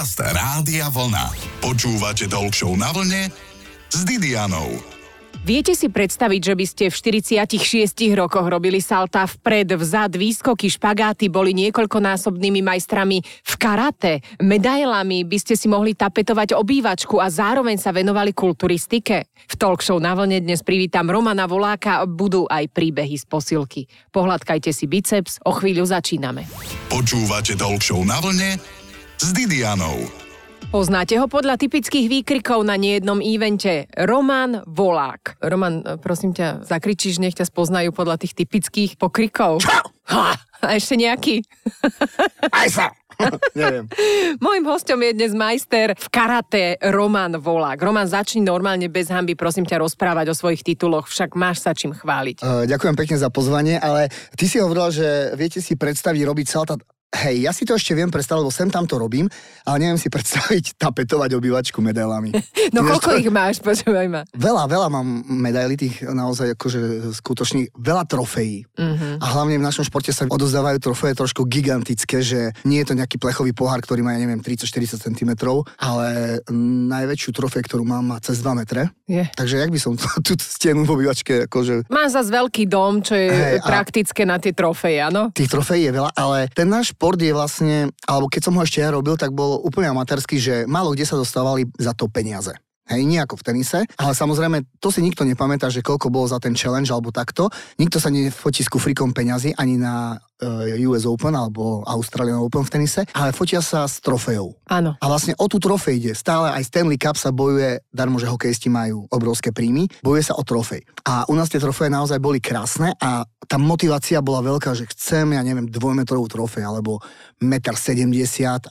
Podcast Rádia Vlna. Počúvate Talk na vlne s Didianou. Viete si predstaviť, že by ste v 46 rokoch robili salta vpred, vzad, výskoky, špagáty, boli niekoľkonásobnými majstrami v karate, medailami by ste si mohli tapetovať obývačku a zároveň sa venovali kulturistike? V talk show na vlne dnes privítam Romana Voláka, budú aj príbehy z posilky. Pohľadkajte si biceps, o chvíľu začíname. Počúvate Talk na vlne s Didianou. Poznáte ho podľa typických výkrikov na nejednom evente. Roman Volák. Roman, prosím ťa, zakričíš, nech ťa spoznajú podľa tých typických pokrikov. Ha, a ešte nejaký? Aj sa! Neviem. Mojím hostom je dnes majster v karate Roman Volák. Roman, začni normálne bez hamby, prosím ťa, rozprávať o svojich tituloch, však máš sa čím chváliť. Uh, ďakujem pekne za pozvanie, ale ty si hovorila, že viete si predstaviť robiť salta Hej, ja si to ešte viem predstaviť, lebo sem tam to robím, ale neviem si predstaviť tapetovať obývačku medailami. No koľko ich máš, počúvaj ma. Veľa, veľa mám medaily, tých naozaj akože skutočných, veľa trofejí. Uh-huh. A hlavne v našom športe sa odozdávajú trofeje trošku gigantické, že nie je to nejaký plechový pohár, ktorý má, ja neviem, 30-40 cm, ale najväčšiu trofej, ktorú mám, má cez 2 metre. Je. Takže jak by som tú stenu v obývačke akože... Mám zase veľký dom, čo je hey, praktické na tie trofeje, áno? Tých trofejí je veľa, ale ten náš šport je vlastne, alebo keď som ho ešte ja robil, tak bol úplne amatérsky, že málo kde sa dostávali za to peniaze. Hej, nie ako v tenise, ale samozrejme, to si nikto nepamätá, že koľko bolo za ten challenge alebo takto. Nikto sa nefotí s kufrikom peňazí ani na e, US Open alebo Australian Open v tenise, ale fotia sa s trofejou. Áno. A vlastne o tú trofej ide. Stále aj Stanley Cup sa bojuje, darmo, že hokejisti majú obrovské príjmy, bojuje sa o trofej. A u nás tie trofeje naozaj boli krásne a tá motivácia bola veľká, že chcem, ja neviem, dvojmetrovú trofej alebo 1,70 m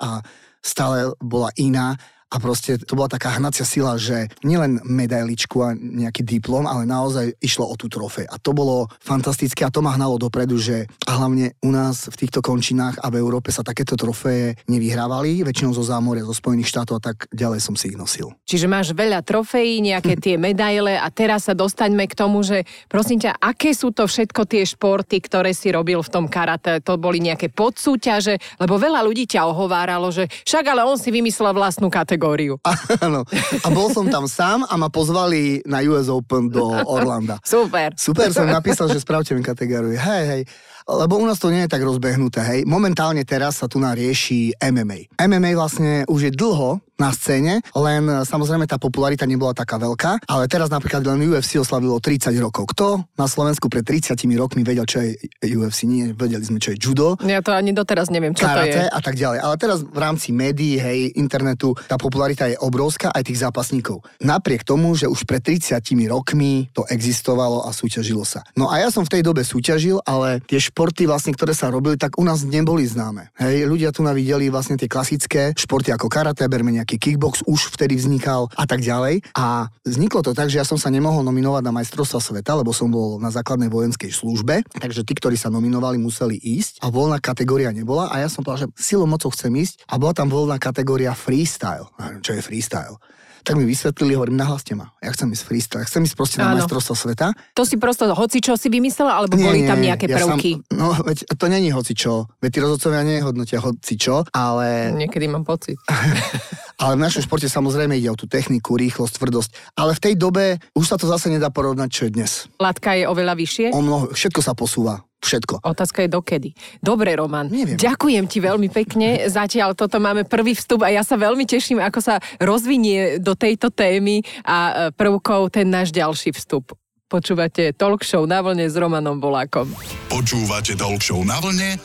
a stále bola iná a proste to bola taká hnacia sila, že nielen medailičku a nejaký diplom, ale naozaj išlo o tú trofej. A to bolo fantastické a to ma hnalo dopredu, že a hlavne u nás v týchto končinách a v Európe sa takéto trofeje nevyhrávali, väčšinou zo zámoria, zo Spojených štátov a tak ďalej som si ich nosil. Čiže máš veľa trofejí, nejaké tie medaile a teraz sa dostaňme k tomu, že prosím ťa, aké sú to všetko tie športy, ktoré si robil v tom karate? To boli nejaké podsúťaže, lebo veľa ľudí ťa ohováralo, že však ale on si vymyslel vlastnú kategóriu kategóriu. Áno. A bol som tam sám a ma pozvali na US Open do Orlanda. Super. Super, som napísal, že spravte mi kategóriu. Hej, hej lebo u nás to nie je tak rozbehnuté, hej. Momentálne teraz sa tu narieši MMA. MMA vlastne už je dlho na scéne, len e, samozrejme tá popularita nebola taká veľká, ale teraz napríklad len UFC oslavilo 30 rokov. Kto na Slovensku pred 30 rokmi vedel, čo je UFC? Nie, vedeli sme, čo je judo. Ja to ani doteraz neviem, čo karate to je. a tak ďalej. Ale teraz v rámci médií, hej, internetu, tá popularita je obrovská aj tých zápasníkov. Napriek tomu, že už pred 30 rokmi to existovalo a súťažilo sa. No a ja som v tej dobe súťažil, ale tie športy vlastne, ktoré sa robili, tak u nás neboli známe. Hej, ľudia tu navideli vlastne tie klasické športy ako karate, berme nejaký kickbox, už vtedy vznikal a tak ďalej. A vzniklo to tak, že ja som sa nemohol nominovať na majstrovstva sveta, lebo som bol na základnej vojenskej službe, takže tí, ktorí sa nominovali, museli ísť a voľná kategória nebola a ja som povedal, že silou mocou chcem ísť a bola tam voľná kategória freestyle. Čo je freestyle? Tak mi vysvetlili, hovorím, nahlaste ma. Ja chcem ísť freestyle, chcem ísť proste na majstrovstvo sveta. To si prosto hoci čo si vymyslela, alebo nie, boli tam nejaké ja prvky? Sam, no, veď to není hoci čo. Veď tí rozhodcovia nehodnotia hoci čo, ale... Niekedy mám pocit. ale v našom športe samozrejme ide o tú techniku, rýchlosť, tvrdosť. Ale v tej dobe už sa to zase nedá porovnať, čo je dnes. Latka je oveľa vyššie? O mnoho, všetko sa posúva. Všetko. Otázka je dokedy. Dobre, Roman. Neviem. Ďakujem ti veľmi pekne. Zatiaľ toto máme prvý vstup a ja sa veľmi teším, ako sa rozvinie do tejto témy a e, prvkov ten náš ďalší vstup. Počúvate Talk Show na vlne s Romanom Volákom. Počúvate Talk Show na vlne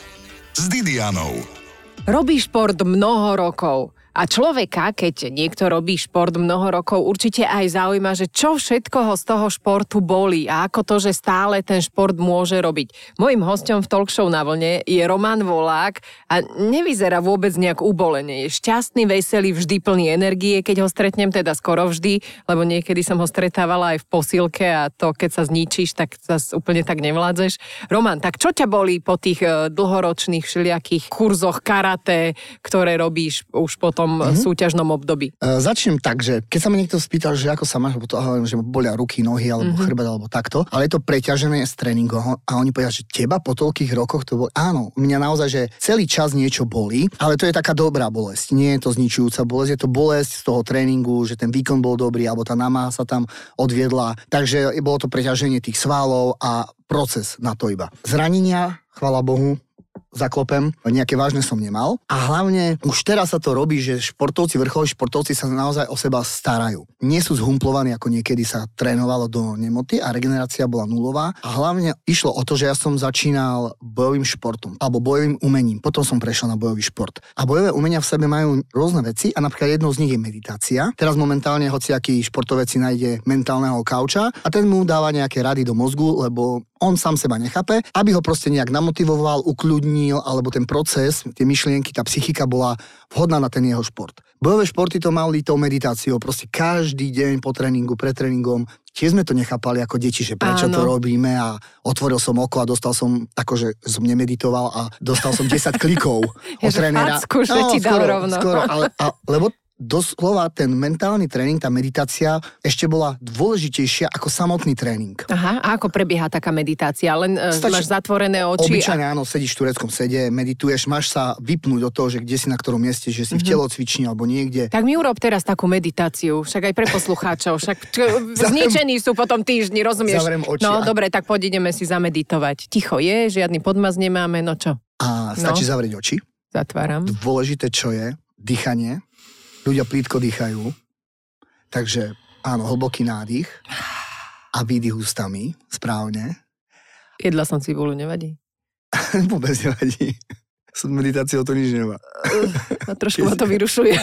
s Didianou. Robí šport mnoho rokov. A človeka, keď niekto robí šport mnoho rokov, určite aj zaujíma, že čo všetko ho z toho športu boli a ako to, že stále ten šport môže robiť. Mojím hostom v talk show na vlne je Roman Volák a nevyzerá vôbec nejak ubolene. Je šťastný, veselý, vždy plný energie, keď ho stretnem, teda skoro vždy, lebo niekedy som ho stretávala aj v posilke a to, keď sa zničíš, tak sa úplne tak nevládzeš. Roman, tak čo ťa boli po tých eh, dlhoročných všelijakých kurzoch karate, ktoré robíš už potom tom mm-hmm. súťažnom období? Uh, začnem tak, že keď sa ma niekto spýtal, že ako sa máš, to hovorím, že bolia ruky, nohy alebo mm-hmm. chrbet alebo takto, ale je to preťažené z tréningu a oni povedia, že teba po toľkých rokoch to bolo, áno, mňa naozaj, že celý čas niečo boli, ale to je taká dobrá bolesť, nie je to zničujúca bolesť, je to bolesť z toho tréningu, že ten výkon bol dobrý alebo tá namáha sa tam odviedla, takže bolo to preťaženie tých svalov a proces na to iba. Zranenia, chvala Bohu, zaklopem, nejaké vážne som nemal. A hlavne už teraz sa to robí, že športovci, vrcholoví športovci sa naozaj o seba starajú. Nie sú zhumplovaní, ako niekedy sa trénovalo do nemoty a regenerácia bola nulová. A hlavne išlo o to, že ja som začínal bojovým športom alebo bojovým umením. Potom som prešiel na bojový šport. A bojové umenia v sebe majú rôzne veci a napríklad jednou z nich je meditácia. Teraz momentálne hociaký športovec si nájde mentálneho kauča a ten mu dáva nejaké rady do mozgu, lebo on sám seba nechápe, aby ho proste nejak namotivoval, ukľudnil, alebo ten proces, tie myšlienky, tá psychika bola vhodná na ten jeho šport. Bojové športy to mali tou meditáciou, proste každý deň po tréningu, pred tréningom, tiež sme to nechápali ako deti, že prečo Áno. to robíme a otvoril som oko a dostal som, akože som nemeditoval a dostal som 10 klikov od trénera. Facku, že no, ti dal skoro, rovno. Skoro, ale, a, lebo doslova ten mentálny tréning, tá meditácia ešte bola dôležitejšia ako samotný tréning. Aha, a ako prebieha taká meditácia? Len e, Stačí, máš zatvorené oči? Obyčajne a... áno, sedíš v tureckom sede, medituješ, máš sa vypnúť do toho, že kde si na ktorom mieste, že si mm-hmm. v mhm. telocvični alebo niekde. Tak mi urob teraz takú meditáciu, však aj pre poslucháčov, však zničení sú potom týždni, rozumieš? oči. No a... dobre, tak poď ideme si zameditovať. Ticho je, žiadny podmaz nemáme, no čo? A stačí no. zavrieť oči. Zatváram. Dôležité, čo je, dýchanie ľudia plítko dýchajú. Takže áno, hlboký nádych a výdych ústami, správne. Jedla som cibulu, nevadí? Vôbec nevadí s meditáciou to nič nemá. A trošku ma to vyrušuje.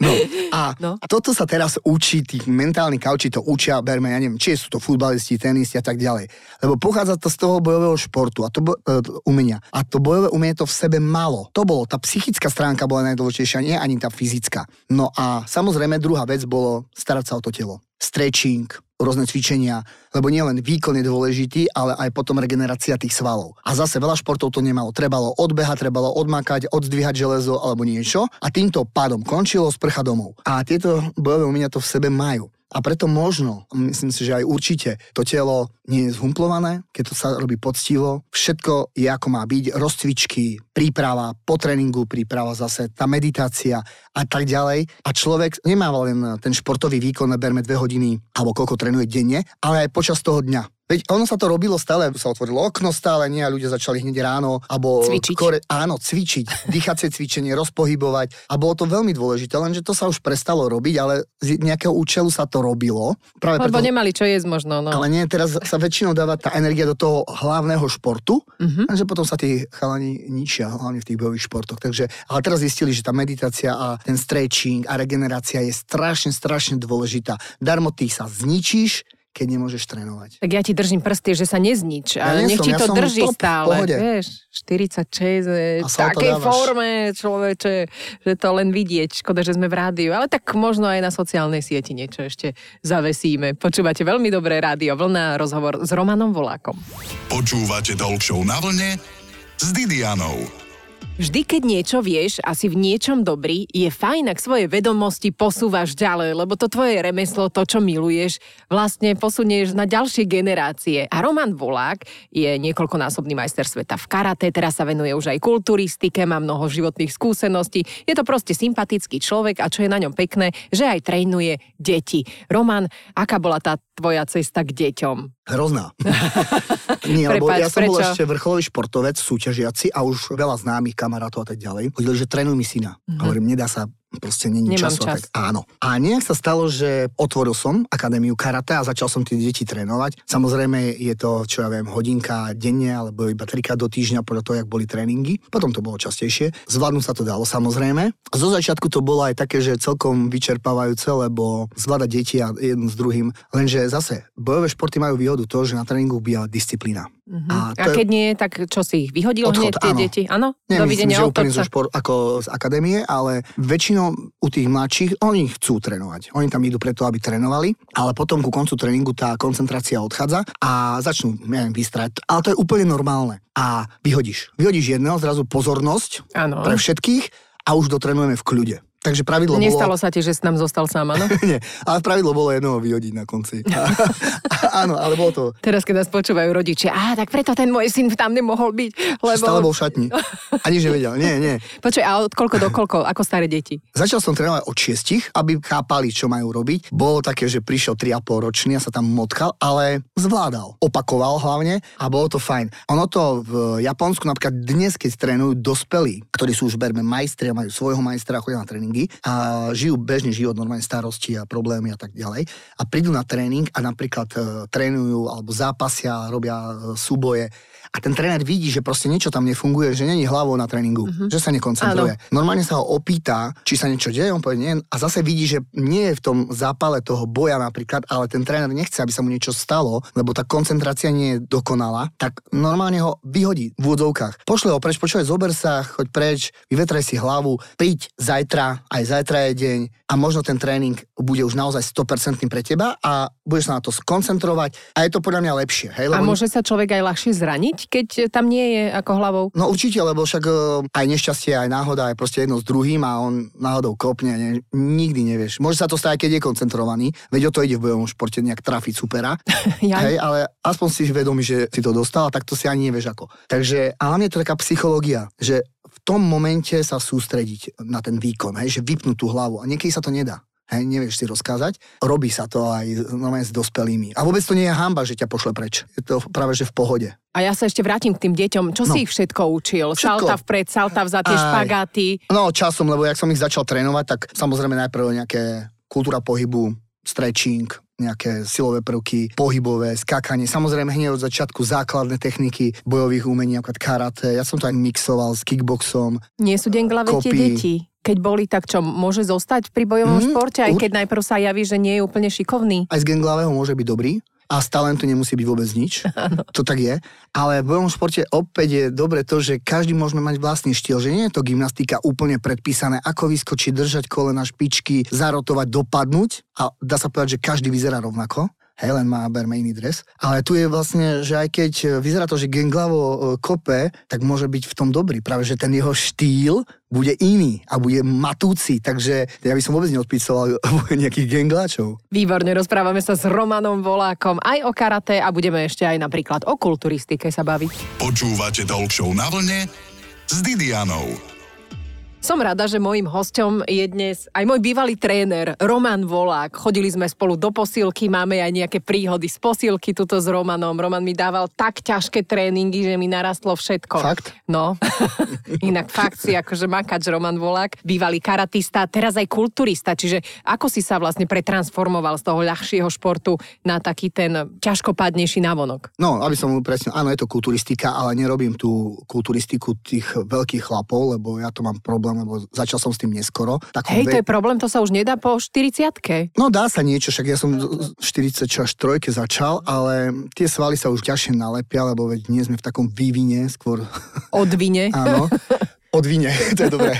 no, a no. toto sa teraz učí, tých mentálnych kauči to učia, berme, ja neviem, či sú to futbalisti, tenisti a tak ďalej. Lebo pochádza to z toho bojového športu a to bo, uh, umenia. A to bojové umenie to v sebe malo. To bolo, tá psychická stránka bola najdôležitejšia, nie ani tá fyzická. No a samozrejme druhá vec bolo starať sa o to telo. Stretching, rôzne cvičenia, lebo nielen výkon je dôležitý, ale aj potom regenerácia tých svalov. A zase veľa športov to nemalo. Trebalo odbehať, trebalo odmakať, odzdvíhať železo alebo niečo a týmto pádom končilo sprcha domov. A tieto bojové umenia to v sebe majú. A preto možno, myslím si, že aj určite, to telo nie je zhumplované, keď to sa robí poctivo. Všetko je ako má byť, rozcvičky, príprava, po tréningu príprava zase, tá meditácia a tak ďalej. A človek nemá len ten športový výkon, berme dve hodiny alebo koľko trénuje denne, ale aj počas toho dňa. Veď ono sa to robilo stále, sa otvorilo okno stále, nie a ľudia začali hneď ráno, alebo... Cvičiť. Kore, áno, cvičiť, dýchacie cvičenie, rozpohybovať a bolo to veľmi dôležité, lenže to sa už prestalo robiť, ale z nejakého účelu sa to robilo. Práve Lebo preto, nemali čo jesť možno, no. Ale nie, teraz sa väčšinou dáva tá energia do toho hlavného športu, uh-huh. že potom sa tí chalani ničia, hlavne v tých bojových športoch. Takže, ale teraz zistili, že tá meditácia a ten stretching a regenerácia je strašne, strašne dôležitá. Darmo ty sa zničíš, keď nemôžeš trénovať. Tak ja ti držím prsty, že sa neznič. Ja a nech ti ja to drží top, stále. Pohode. Vieš, 46 v takej forme, človeče, že to len vidieť. Škoda, že sme v rádiu. Ale tak možno aj na sociálnej sieti niečo ešte zavesíme. Počúvate veľmi dobré rádio. Vlna, rozhovor s Romanom Volákom. Počúvate Talk na vlne s Didianou. Vždy, keď niečo vieš a si v niečom dobrý, je fajn, ak svoje vedomosti posúvaš ďalej, lebo to tvoje remeslo, to, čo miluješ, vlastne posunieš na ďalšie generácie. A Roman Volák je niekoľkonásobný majster sveta v karate, teraz sa venuje už aj kulturistike, má mnoho životných skúseností. Je to proste sympatický človek a čo je na ňom pekné, že aj trénuje deti. Roman, aká bola tá tvoja cesta k deťom? Hrozná. Nie, lebo ja som prečo? bol ešte vrcholový športovec, súťažiaci a už veľa známych kamarátov a tak ďalej. Hovorili, že trénuj mi syna. Mm-hmm. Hovorím, nedá sa proste není Nemám času. Čas. Tak áno. A nejak sa stalo, že otvoril som akadémiu karate a začal som tie deti trénovať. Samozrejme je to, čo ja viem, hodinka denne alebo iba trikrát do týždňa podľa toho, jak boli tréningy. Potom to bolo častejšie. Zvládnuť sa to dalo samozrejme. Zo začiatku to bolo aj také, že celkom vyčerpávajúce, lebo zvládať deti a jedno s druhým. Lenže zase bojové športy majú výhodu to, že na tréningu býva disciplína. Uh-huh. A, a keď je... nie, tak čo si ich vyhodil odchod, hneď tie áno. deti? Áno? Nemyslím, že úplne zo šport, ako z akadémie, ale väčšinou u tých mladších, oni chcú trénovať. Oni tam idú preto, aby trénovali, ale potom ku koncu tréningu tá koncentrácia odchádza a začnú, neviem, vystrať. Ale to je úplne normálne. A vyhodíš. Vyhodíš jedného, zrazu pozornosť ano. pre všetkých a už dotrenujeme v kľude. Takže pravidlo Nestalo bolo... sa ti, že si tam zostal sám, áno? Nie, ale pravidlo bolo jednoho vyhodiť na konci. Áno, ale bolo to... Teraz, keď nás počúvajú rodičia, á, tak preto ten môj syn tam nemohol byť, lebo... Stále bol v šatni. A nič nevedel. Nie, nie. Počuj, a od koľko do koľko, ako staré deti? Začal som trénovať od šiestich, aby chápali, čo majú robiť. Bolo také, že prišiel 3,5 ročný a sa tam motkal, ale zvládal. Opakoval hlavne a bolo to fajn. Ono to v Japonsku napríklad dnes, keď trénujú dospelí, ktorí sú už berme majstri a majú svojho majstra, chodia na tréningy a žijú bežný život, normálne starosti a problémy a tak ďalej. A prídu na tréning a napríklad e, trénujú alebo zápasia, robia e, súboje a ten tréner vidí, že proste niečo tam nefunguje, že není hlavou na tréningu, mm-hmm. že sa nekoncentruje. Áno. Normálne sa ho opýta, či sa niečo deje, on povie nie, a zase vidí, že nie je v tom zápale toho boja napríklad, ale ten tréner nechce, aby sa mu niečo stalo, lebo tá koncentrácia nie je dokonalá, tak normálne ho vyhodí v úvodzovkách. Pošle ho preč, počúvaj, zober sa, choď preč, vyvetraj si hlavu, príď zajtra, aj zajtra je deň a možno ten tréning bude už naozaj 100% pre teba a budeš sa na to skoncentrovať a je to podľa mňa lepšie. Hej? Lebo... A môže sa človek aj ľahšie zraniť? Keď tam nie je ako hlavou? No určite, lebo však e, aj nešťastie, aj náhoda je proste jedno s druhým a on náhodou kopne, ne, nikdy nevieš. Môže sa to stať, keď je koncentrovaný, veď o to ide v bojovom športe nejak trafiť supera. ja. Hej, ale aspoň si vedomý, že si to dostal, tak to si ani nevieš ako. Takže a hlavne je to taká psychológia, že v tom momente sa sústrediť na ten výkon, hej, že vypnúť tú hlavu a niekedy sa to nedá hej, nevieš si rozkázať. Robí sa to aj normálne s dospelými. A vôbec to nie je hamba, že ťa pošle preč. Je to práve, že v pohode. A ja sa ešte vrátim k tým deťom. Čo no. si ich všetko učil? Všetko. Salta vpred, salta vzad, tie špagáty? No časom, lebo jak som ich začal trénovať, tak samozrejme najprv nejaké kultúra pohybu, stretching, nejaké silové prvky, pohybové, skákanie. Samozrejme hneď od začiatku základné techniky bojových umení, ako karate. Ja som to aj mixoval s kickboxom. Nie sú denglavé tie deti keď boli, tak čo, môže zostať pri bojovom mm, športe, aj keď najprv sa javí, že nie je úplne šikovný? Aj z genglavého môže byť dobrý, a z talentu nemusí byť vôbec nič. Ano. To tak je. Ale v bojovom športe opäť je dobre to, že každý môžeme mať vlastný štýl, že nie je to gymnastika úplne predpísané, ako vyskočiť, držať kolena špičky, zarotovať, dopadnúť a dá sa povedať, že každý vyzerá rovnako. Helen má berme iný dres. Ale tu je vlastne, že aj keď vyzerá to, že Genglavo e, kope, tak môže byť v tom dobrý. Práve, že ten jeho štýl bude iný a bude matúci, takže ja by som vôbec neodpisoval nejakých gengláčov. Výborne, rozprávame sa s Romanom Volákom aj o karate a budeme ešte aj napríklad o kulturistike sa baviť. Počúvate Talk na vlne s Didianou. Som rada, že môjim hosťom je dnes aj môj bývalý tréner Roman Volák. Chodili sme spolu do posilky, máme aj nejaké príhody z posilky tuto s Romanom. Roman mi dával tak ťažké tréningy, že mi narastlo všetko. Fakt? No. Inak fakt si akože makač Roman Volák, bývalý karatista, teraz aj kulturista. Čiže ako si sa vlastne pretransformoval z toho ľahšieho športu na taký ten ťažkopadnejší návonok? No, aby som presne, áno, je to kulturistika, ale nerobím tú kulturistiku tých veľkých chlapov, lebo ja to mám problém problém, lebo začal som s tým neskoro. Hej, ve... to je problém, to sa už nedá po 40 No dá sa niečo, však ja som v 43 začal, ale tie svaly sa už ťažšie nalepia, lebo veď nie sme v takom vývine, skôr... Odvine. Áno. Odvine, to je dobré.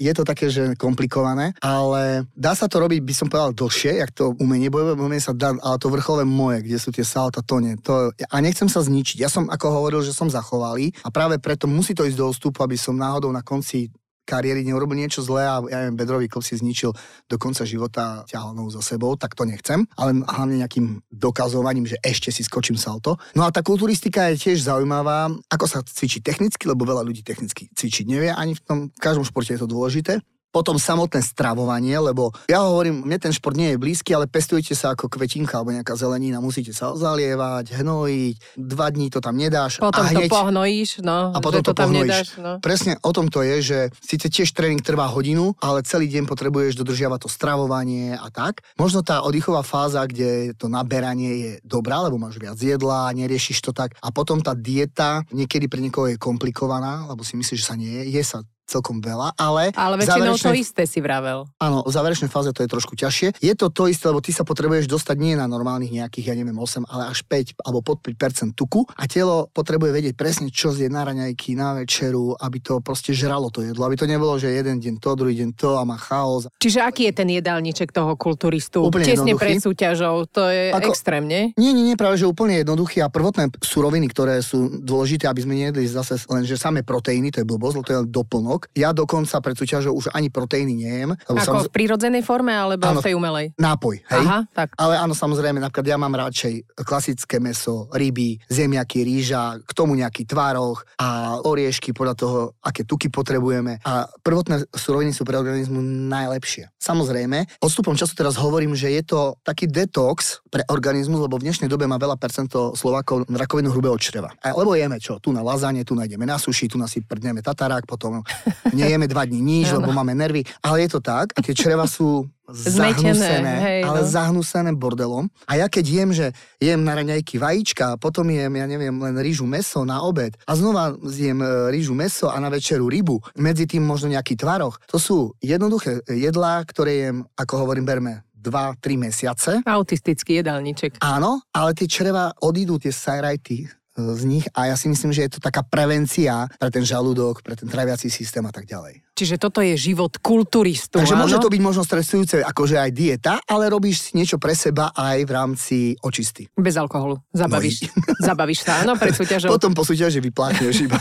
Je to také, že komplikované, ale dá sa to robiť, by som povedal, dlhšie, jak to umenie, bojové umenie sa dá, ale to vrcholové moje, kde sú tie salta, to nie. To, a nechcem sa zničiť. Ja som, ako hovoril, že som zachovalý a práve preto musí to ísť do ústupu, aby som náhodou na konci kariéry neurobil niečo zlé a ja neviem, bedrový klop si zničil do konca života ťahalnou za sebou, tak to nechcem, ale hlavne nejakým dokazovaním, že ešte si skočím salto. No a tá kulturistika je tiež zaujímavá, ako sa cvičí technicky, lebo veľa ľudí technicky cvičiť nevie, ani v tom, v každom športe je to dôležité. Potom samotné stravovanie, lebo ja hovorím, mne ten šport nie je blízky, ale pestujte sa ako kvetinka alebo nejaká zelenina, musíte sa zalievať, hnojiť, dva dní to tam nedáš. Potom a hneď, to pohnojíš, no, a potom to, to tam nedáš. No. Presne o tom to je, že síce tiež tréning trvá hodinu, ale celý deň potrebuješ dodržiavať to stravovanie a tak. Možno tá oddychová fáza, kde to naberanie je dobrá, lebo máš viac jedla, neriešiš to tak. A potom tá dieta niekedy pre niekoho je komplikovaná, lebo si myslíš, že sa nie je, je sa celkom veľa, ale... Ale väčšinou záverečnej... to isté si vravel. Áno, v záverečnej fáze to je trošku ťažšie. Je to to isté, lebo ty sa potrebuješ dostať nie na normálnych nejakých, ja neviem, 8, ale až 5 alebo pod 5% tuku a telo potrebuje vedieť presne, čo zje na raňajky, na večeru, aby to proste žralo to jedlo, aby to nebolo, že jeden deň to, druhý deň to a má chaos. Čiže aký je ten jedálniček toho kulturistu? Úplne Tesne pred súťažou, to je Ako... extrémne? Nie, nie, nie, práve že úplne jednoduchý a prvotné suroviny, ktoré sú dôležité, aby sme nejedli zase len, že samé proteíny, to je blbosť, to je doplnok, žalúdok. Ja dokonca pred súťažou už ani proteíny nejem. Lebo Ako samoz- v prírodzenej forme, alebo Áno. v tej umelej? nápoj, hej? Aha, tak. Ale áno, samozrejme, napríklad ja mám radšej klasické meso, ryby, zemiaky, rýža, k tomu nejaký tvároch a oriešky podľa toho, aké tuky potrebujeme. A prvotné suroviny sú pre organizmu najlepšie. Samozrejme, odstupom času teraz hovorím, že je to taký detox pre organizmus, lebo v dnešnej dobe má veľa percento Slovákov rakovinu hrubého čreva. A lebo jeme čo? Tu na lazanie, tu nájdeme na suši, tu nás si prdneme tatarák, potom nejeme dva dní nič, lebo máme nervy. Ale je to tak a tie čreva sú Zmetené, zahnusené, hej, ale no. zahnusené bordelom. A ja keď jem, že jem na raňajky vajíčka, potom jem, ja neviem, len rýžu meso na obed a znova zjem e, rýžu meso a na večeru rybu, medzi tým možno nejaký tvaroch. To sú jednoduché jedlá, ktoré jem, ako hovorím, berme 2-3 mesiace. Autistický jedálniček. Áno, ale tie čreva odídu, tie sajrajty e, z nich a ja si myslím, že je to taká prevencia pre ten žalúdok, pre ten traviací systém a tak ďalej. Čiže toto je život kulturistu, Takže áno? môže to byť možno stresujúce akože aj dieta, ale robíš si niečo pre seba aj v rámci očisty. Bez alkoholu. Zabavíš, zabavíš sa, áno, pred súťažou. Potom po súťaži vyplácneš iba.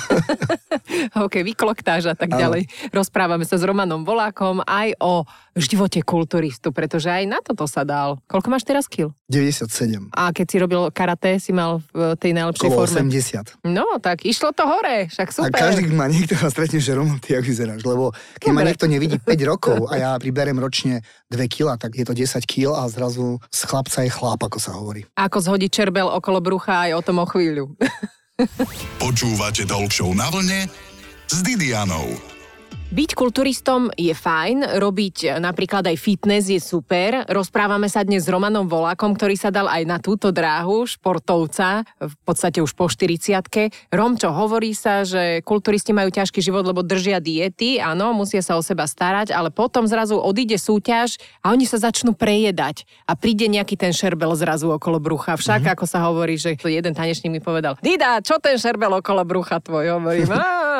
OK, vykloktáž a tak Áno. ďalej. Rozprávame sa s Romanom Volákom aj o živote kulturistu, pretože aj na toto sa dal. Koľko máš teraz kil? 97. A keď si robil karate, si mal v tej najlepšej Kolo forme. 80. No, tak išlo to hore, však A super. každý ma niekto stretne, že Roman, ty jak vyzeráš, lebo keď ma Dobre. niekto nevidí 5 rokov a ja priberem ročne 2 kg, tak je to 10 kg a zrazu z chlapca je chlap, ako sa hovorí. Ako zhodiť čerbel okolo brucha aj o tom o chvíľu. Počúvate Talk Show na vlne s Didianou. Byť kulturistom je fajn, robiť napríklad aj fitness je super. Rozprávame sa dnes s Romanom Volákom, ktorý sa dal aj na túto dráhu športovca, v podstate už po 40 Romčo, hovorí sa, že kulturisti majú ťažký život, lebo držia diety, áno, musia sa o seba starať, ale potom zrazu odíde súťaž a oni sa začnú prejedať a príde nejaký ten šerbel zrazu okolo brucha. Však, mm-hmm. ako sa hovorí, že jeden tanečník mi povedal, Dida, čo ten šerbel okolo brucha tvoj? Hovorím,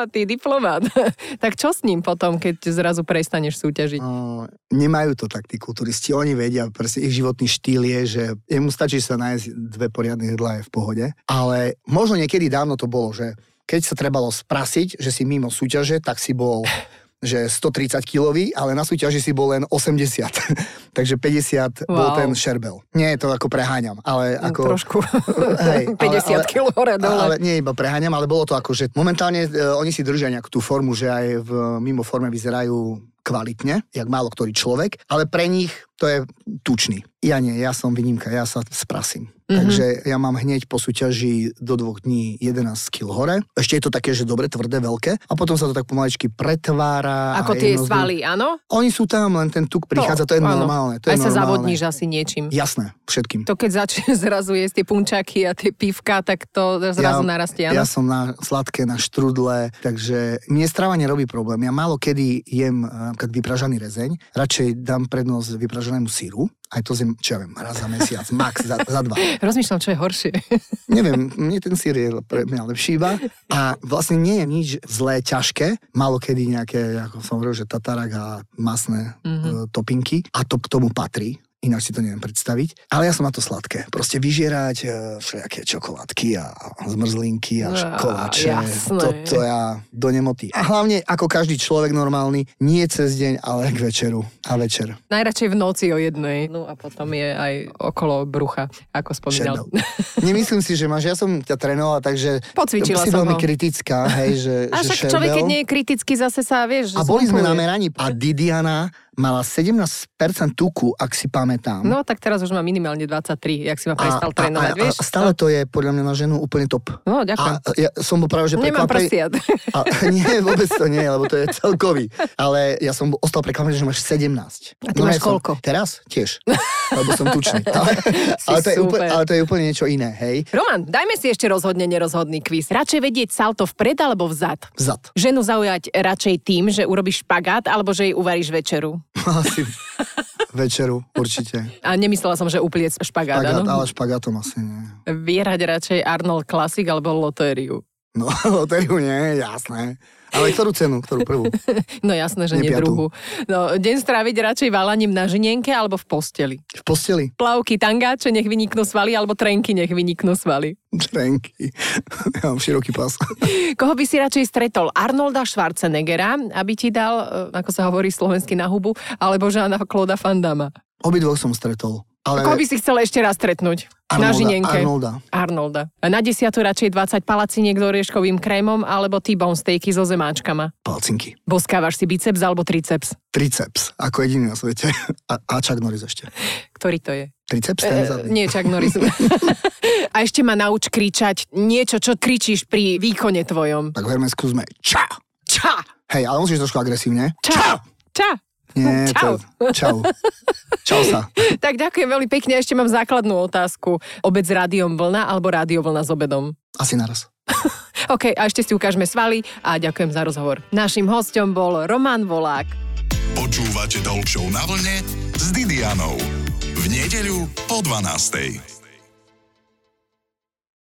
ty diplomat. tak čo s ním potom, keď zrazu prestaneš súťažiť? Uh, nemajú to tak tí kulturisti, oni vedia, proste ich životný štýl je, že jemu stačí sa nájsť dve poriadne jedlá je v pohode, ale možno niekedy dávno to bolo, že keď sa trebalo sprasiť, že si mimo súťaže, tak si bol že 130 kilový, ale na súťaži si bol len 80. Takže 50 bol Wow. ten šerbel. Nie je to ako preháňam, ale No, ako... Trošku. Hej, 50 ale- kg hore dole. Ale nie iba preháňam, ale bolo to ako, že momentálne e, oni si držia nejakú tú formu, že aj v mimo forme vyzerajú kvalitne, jak málo ktorý človek, ale pre nich to je tučný. Ja nie, ja som výnimka, ja sa sprasím. Mhm. Mm-hmm. Takže ja mám hneď po súťaži do dvoch dní 11 kg hore. Ešte je to také, že dobre, tvrdé, veľké. A potom sa to tak pomaličky pretvára. Ako tie jedno svaly, áno? Oni sú tam, len ten tuk prichádza, to, je áno. normálne. To Aj je sa normálne. zavodníš asi niečím. Jasné, všetkým. To keď začne zrazu jesť tie punčaky a tie pivka, tak to zrazu narastie, áno? Ja som na sladké, na štrudle, takže mne strava nerobí problém. Ja málo kedy jem eh, napríklad vypražaný rezeň, radšej dám prednosť vypražanému síru, aj to zjem, čo ja viem, raz za mesiac, max za, za dva. Rozmýšľam, čo je horšie. Neviem, mne ten sír je pre mňa lepší iba. A vlastne nie je nič zlé, ťažké. Málo kedy nejaké, ako som hovoril, že tatarak a masné Mhm. mm-hmm. topinky. A to k tomu patrí. Ináč si to neviem predstaviť. Ale ja som na to sladké. Proste vyžierať e, všelijaké čokoládky a zmrzlinky a Á, koláče. jasné. Toto ja do nemoty. A hlavne, ako každý človek normálny, nie cez deň, ale k večeru. A večer. Najradšej v noci o jednej. No a potom je aj okolo brucha, ako spomínal. Šerbel. Nemyslím si, že máš. Ja som ťa trénovala, takže Pocvičila si som veľmi ho. kritická, hej, že, A že však človek, šerbel. keď nie je kritický, zase sa, vieš, A boli sme zlumpuje. na meraní a Didiana mala 17% tuku, ak si pamätám. No tak teraz už má minimálne 23, jak si ma prestal a, trénovať, a, vieš? a stále to je podľa mňa na ženu úplne top. No, ďakujem. A ja som bol práve, že Nemám prstiat. A, nie, vôbec to nie, lebo to je celkový. Ale ja som ostal prekvapený, že máš 17. A ty máš ja som, koľko? Teraz tiež, lebo som tučný. Ale, ale, to je úplne, ale to je úplne niečo iné, hej. Roman, dajme si ešte rozhodne nerozhodný kvíz. Radšej vedieť salto vpred alebo vzad? Vzad. Ženu zaujať radšej tým, že urobíš špagát alebo že jej uvaríš večeru. Asi večeru, určite. A nemyslela som, že upliec špagát, Špagát, ale špagátom asi nie. Vierať radšej Arnold Classic alebo lotériu. No, lotériu nie, jasné. Ale ktorú cenu? Ktorú prvú? No jasné, že nie, druhú. No, deň stráviť radšej valaním na žinienke alebo v posteli. V posteli? Plavky, tangáče, nech vyniknú svaly, alebo trenky, nech vyniknú svaly. Trenky. Ja mám široký pás. Koho by si radšej stretol? Arnolda Schwarzeneggera, aby ti dal, e, ako sa hovorí slovensky na hubu, alebo Žána Klóda Fandama? Obidvoch som stretol. Ale Koho by si chcel ešte raz stretnúť? na Arnolda, žinienke. Arnolda. Arnolda. Na desiatu radšej 20 palaciniek s orieškovým krémom alebo T-bone steaky so zemáčkama. Palcinky. Boskávaš si biceps alebo triceps? Triceps, ako jediný na svete. A, a Chuck Norris ešte. Ktorý to je? Triceps, ten zadný. nie, Chuck Norris. A ešte ma nauč kričať niečo, čo kričíš pri výkone tvojom. Tak verme, skúsme. Ča! Ča! Hej, ale musíš trošku agresívne. Ča! Ča! Nie, Čau. To, čau. Čau sa. Tak ďakujem veľmi pekne. Ešte mám základnú otázku. Obec s rádiom vlna alebo rádio vlna s obedom? Asi naraz. OK, a ešte si ukážeme svaly a ďakujem za rozhovor. Našim hostom bol Roman Volák. Počúvate Show na vlne s Didianou. V nedeľu po 12.